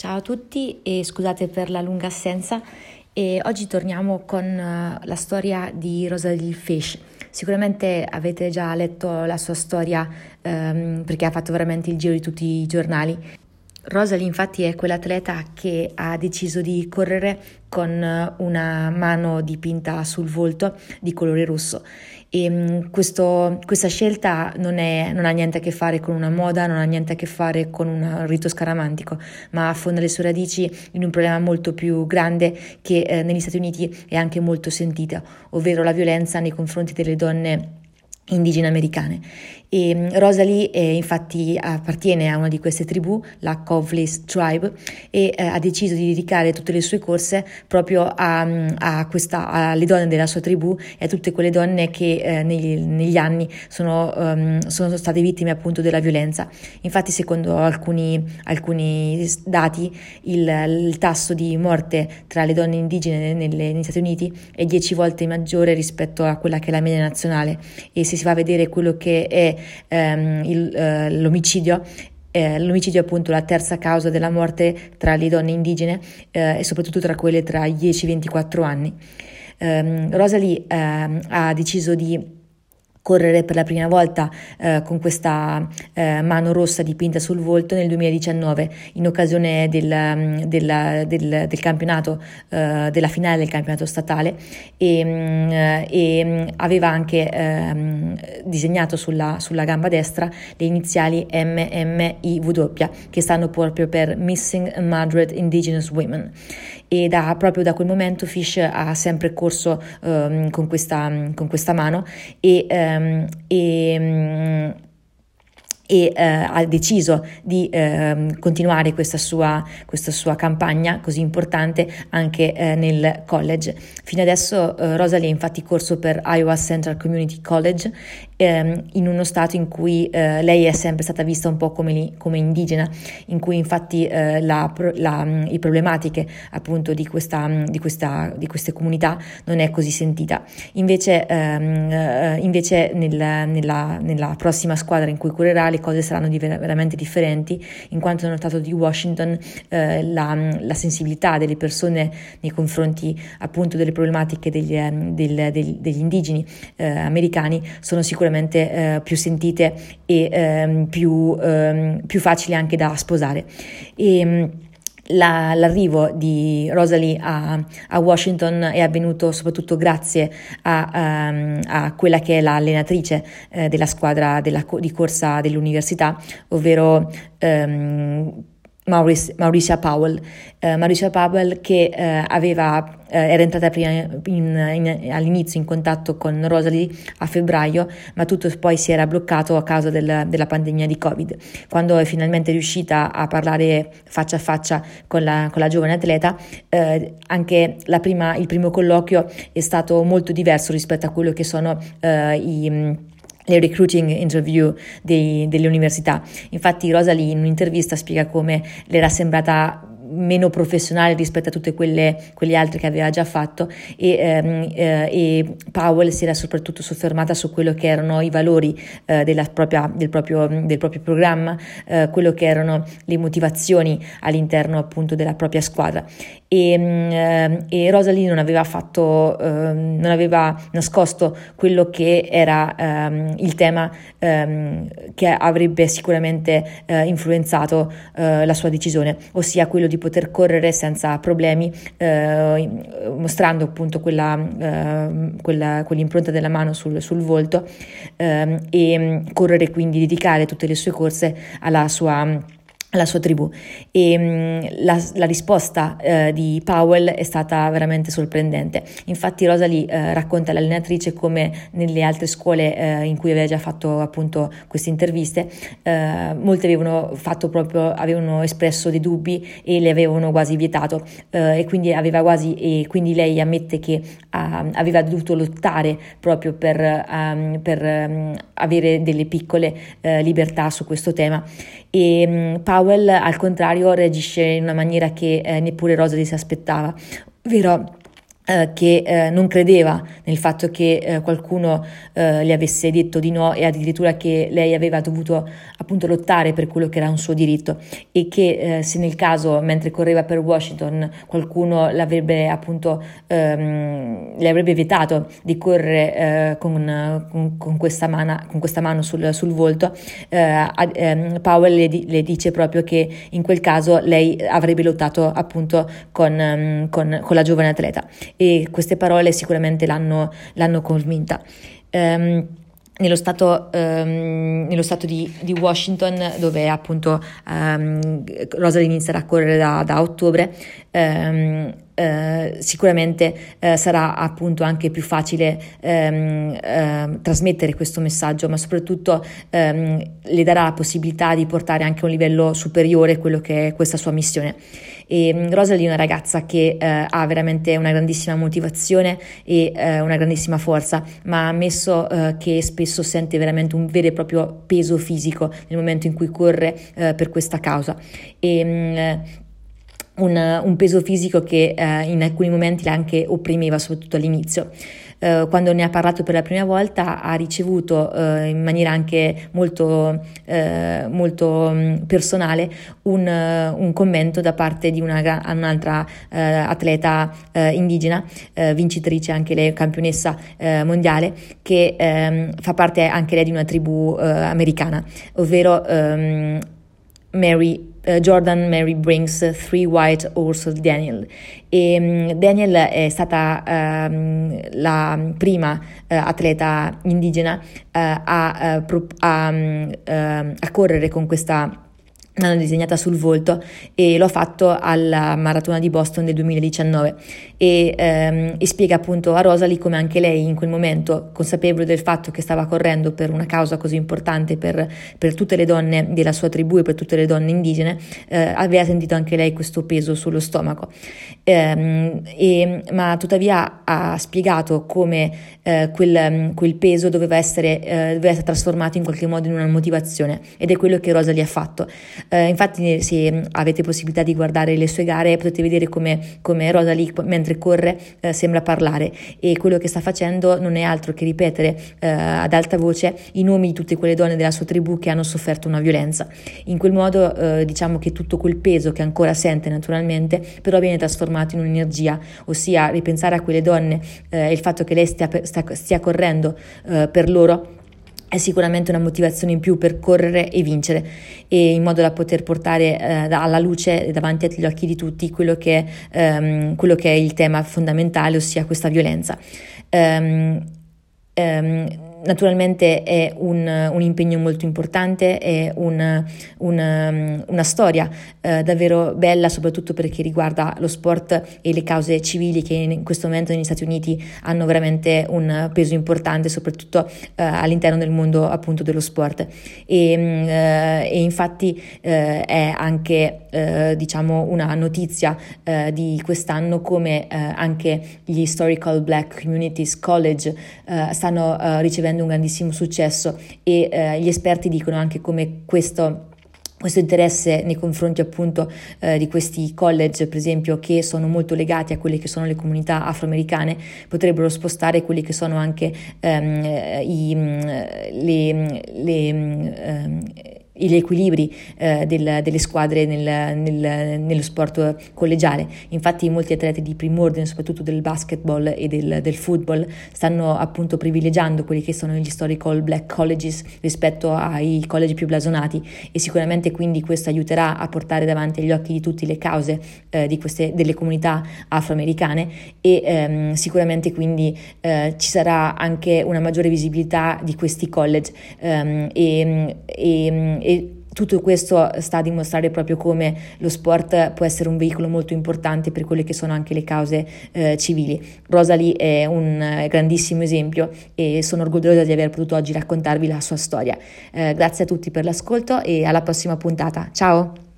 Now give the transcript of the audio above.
Ciao a tutti e scusate per la lunga assenza e oggi torniamo con uh, la storia di Rosalie Fish. Sicuramente avete già letto la sua storia um, perché ha fatto veramente il giro di tutti i giornali. Rosalie infatti è quell'atleta che ha deciso di correre con uh, una mano dipinta sul volto di colore rosso. E mm, questo, questa scelta non, è, non, ha niente a che fare con una moda, non ha niente a che fare con un rito scaramantico, ma affonda le sue radici in un problema molto più grande che eh, negli Stati Uniti è anche molto sentita, ovvero la violenza nei confronti delle donne indigene americane. E mm, Rosalie eh, infatti appartiene a una di queste tribù, la Covlis Tribe, e eh, ha deciso di dedicare tutte le sue corse proprio a, mm, a questa, alle donne della sua tribù e a tutte quelle donne che eh, negli, negli, anni sono, um, sono, state vittime appunto della violenza. Infatti secondo alcuni, alcuni dati il, il, tasso di morte tra le donne indigene negli Stati Uniti è 10 volte maggiore rispetto a quella che è la media nazionale e se si va a vedere quello che è ehm, il, eh, l'omicidio eh, l'omicidio è appunto la terza causa della morte tra le donne indigene eh, e soprattutto tra quelle tra i 10 e i 24 anni. Eh, Rosalie ehm, ha deciso di correre per la prima volta eh, con questa eh, mano rossa dipinta sul volto nel 2019 in occasione del, mm, del, del, del campionato, eh, della finale del campionato statale. E, mm, e mm, aveva anche ehm, disegnato sulla, sulla, gamba destra le iniziali MMIW che stanno proprio per Missing Madrid Indigenous Women. E da, proprio da quel momento Fish ha sempre corso ehm, con, questa, con, questa, mano e, ehm, e e eh, ha deciso di eh, continuare questa sua, questa sua, campagna così importante anche eh, nel college. Fino adesso eh, Rosalie ha infatti corso per Iowa Central Community College ehm, in uno stato in cui eh, lei è sempre stata vista un po' come, come indigena, in cui infatti eh, la, la, le problematiche appunto di, questa, di, questa, di, queste comunità non è così sentita. Invece, ehm, invece nel, nella, nella prossima squadra in cui correrà le cose saranno di veramente differenti, in quanto nello Stato di Washington eh, la, la, sensibilità delle persone nei confronti appunto delle problematiche degli, eh, del, del, degli indigeni eh, americani sono sicuramente eh, più sentite e ehm, più, ehm, più, facili anche da sposare. E, la, l'arrivo di Rosalie a, a, Washington è avvenuto soprattutto grazie a, um, a quella che è l'allenatrice eh, della squadra della, di corsa dell'università, ovvero um, Maurice, Mauricia Powell, eh, Mauricia Powell che eh, aveva, eh, era entrata in, in, all'inizio in contatto con Rosalie a febbraio, ma tutto poi si era bloccato a causa del, della pandemia di Covid. Quando è finalmente riuscita a parlare faccia a faccia con la, con la giovane atleta, anche prima, il primo colloquio è stato molto diverso rispetto a quello che sono i le recruiting interview dei, delle università. Infatti Rosalie in un'intervista spiega come le era sembrata meno professionale rispetto a tutte quelle, quelle altre che aveva già fatto e, ehm, eh, e, Powell si era soprattutto soffermata su quello che erano i valori eh, propria, del, proprio, del, proprio, programma, eh, quello che erano le motivazioni all'interno appunto della propria squadra e, mm, eh, e Rosalie non aveva fatto, ehm, non aveva nascosto quello che era ehm, il tema ehm, che avrebbe sicuramente eh, influenzato eh, la sua decisione, ossia quello di poter correre senza problemi, eh, mostrando appunto quella, eh, quella, quell'impronta della mano sul, sul volto eh, e mm, correre quindi, dedicare tutte le sue corse alla sua alla sua tribù. E mh, la, la, risposta eh, di Powell è stata veramente sorprendente. Infatti Rosalie eh, racconta all'allenatrice come nelle altre scuole eh, in cui aveva già fatto appunto queste interviste, eh, molte avevano fatto proprio, avevano espresso dei dubbi e le avevano quasi vietato. Eh, e quindi aveva quasi, e quindi lei ammette che aveva dovuto lottare proprio per, um, per um, avere delle piccole uh, libertà su questo tema. E um, Powell al contrario reagisce in una maniera che eh, neppure Rosalie si aspettava, ovvero che eh, non credeva nel fatto che eh, qualcuno eh, le avesse detto di no e addirittura che lei aveva dovuto appunto lottare per quello che era un suo diritto e che eh, se nel caso mentre correva per Washington qualcuno l'avrebbe appunto ehm, le avrebbe vietato di correre eh, con, con, con, questa mana, con, questa mano sul, sul volto ehm, Powell le, le, dice proprio che in quel caso lei avrebbe lottato appunto con, con la giovane atleta e queste parole sicuramente l'hanno, l'hanno convinta. Um, nello stato, um, nello stato di, di, Washington, dove appunto um, Rosalie inizierà a correre da, da ottobre, um, uh, sicuramente uh, sarà appunto anche più facile uh, trasmettere questo messaggio, ma soprattutto le darà la possibilità di portare anche a un livello superiore quello che è questa sua missione. E mm, Rosalie è una ragazza che eh, ha veramente una grandissima motivazione e eh, una grandissima forza, ma ha ammesso eh, che spesso sente veramente un vero e proprio peso fisico nel momento in cui corre eh, per questa causa. E, mm, un, un, peso fisico che eh, in alcuni momenti la anche opprimeva, soprattutto all'inizio. Eh, quando ne ha parlato per la prima volta ha ricevuto eh, in maniera anche molto, eh, molto mm, personale un, eh, un, commento da parte di una, un'altra eh, atleta indigena, vincitrice anche lei, campionessa mondiale, che ehm, fa parte anche lei di una tribù americana, ovvero ehm, Mary Jordan Mary Brings Three White Horses Daniel. E um, Daniel è stata um, la prima uh, atleta indigena uh, a, a, um, a correre con questa l'hanno disegnata sul volto e l'ho fatto alla maratona di Boston del 2019 e, ehm, e, spiega appunto a Rosalie come anche lei in quel momento, consapevole del fatto che stava correndo per una causa così importante per, per tutte le donne della sua tribù e per tutte le donne indigene, eh, aveva sentito anche lei questo peso sullo stomaco. Eh, e, ma tuttavia ha spiegato come eh, quel, quel, peso doveva essere, eh, doveva essere trasformato in qualche modo in una motivazione ed è quello che Rosalie ha fatto. Eh, infatti se avete possibilità di guardare le sue gare potete vedere come, come Rosalie mentre corre eh, sembra parlare e quello che sta facendo non è altro che ripetere eh, ad alta voce i nomi di tutte quelle donne della sua tribù che hanno sofferto una violenza. In quel modo eh, diciamo che tutto quel peso che ancora sente naturalmente però viene trasformato in un'energia, ossia ripensare a quelle donne e eh, il fatto che lei stia, stia, stia correndo eh, per loro è sicuramente una motivazione in più per correre e vincere e in modo da poter portare eh, alla luce davanti agli occhi di tutti quello che, ehm, quello che, è il tema fondamentale, ossia questa violenza. Um, um, naturalmente è un, un, impegno molto importante, è un, un, una storia eh, davvero bella, soprattutto perché riguarda lo sport e le cause civili che in questo momento negli Stati Uniti hanno veramente un peso importante, soprattutto eh, all'interno del mondo appunto dello sport. E, mm, eh, e infatti eh, è anche eh, diciamo una notizia eh, di quest'anno come anche gli Historical Black Communities College stanno ricevendo avendo un grandissimo successo e eh, gli esperti dicono anche come questo questo interesse nei confronti appunto eh, di questi college, per esempio, che sono molto legati a quelle che sono le comunità afroamericane, potrebbero spostare quelli che sono anche ehm, i, le, le ehm, gli equilibri eh, del, delle squadre nel, nel, nello sport collegiale. Infatti molti atleti di primo ordine, soprattutto del basketball e del, del, football, stanno appunto privilegiando quelli che sono gli historical black colleges rispetto ai college più blasonati. E sicuramente quindi questo aiuterà a portare davanti agli occhi di tutti le cause eh, di queste, delle comunità afroamericane. E ehm, sicuramente quindi eh, ci sarà anche una maggiore visibilità di questi college. Ehm, e, e, tutto questo sta a dimostrare proprio come lo sport può essere un veicolo molto importante per quelle che sono anche le cause eh, civili. Rosalie è un eh, grandissimo esempio e sono orgogliosa di aver potuto oggi raccontarvi la sua storia. Eh, grazie a tutti per l'ascolto e alla prossima puntata. Ciao!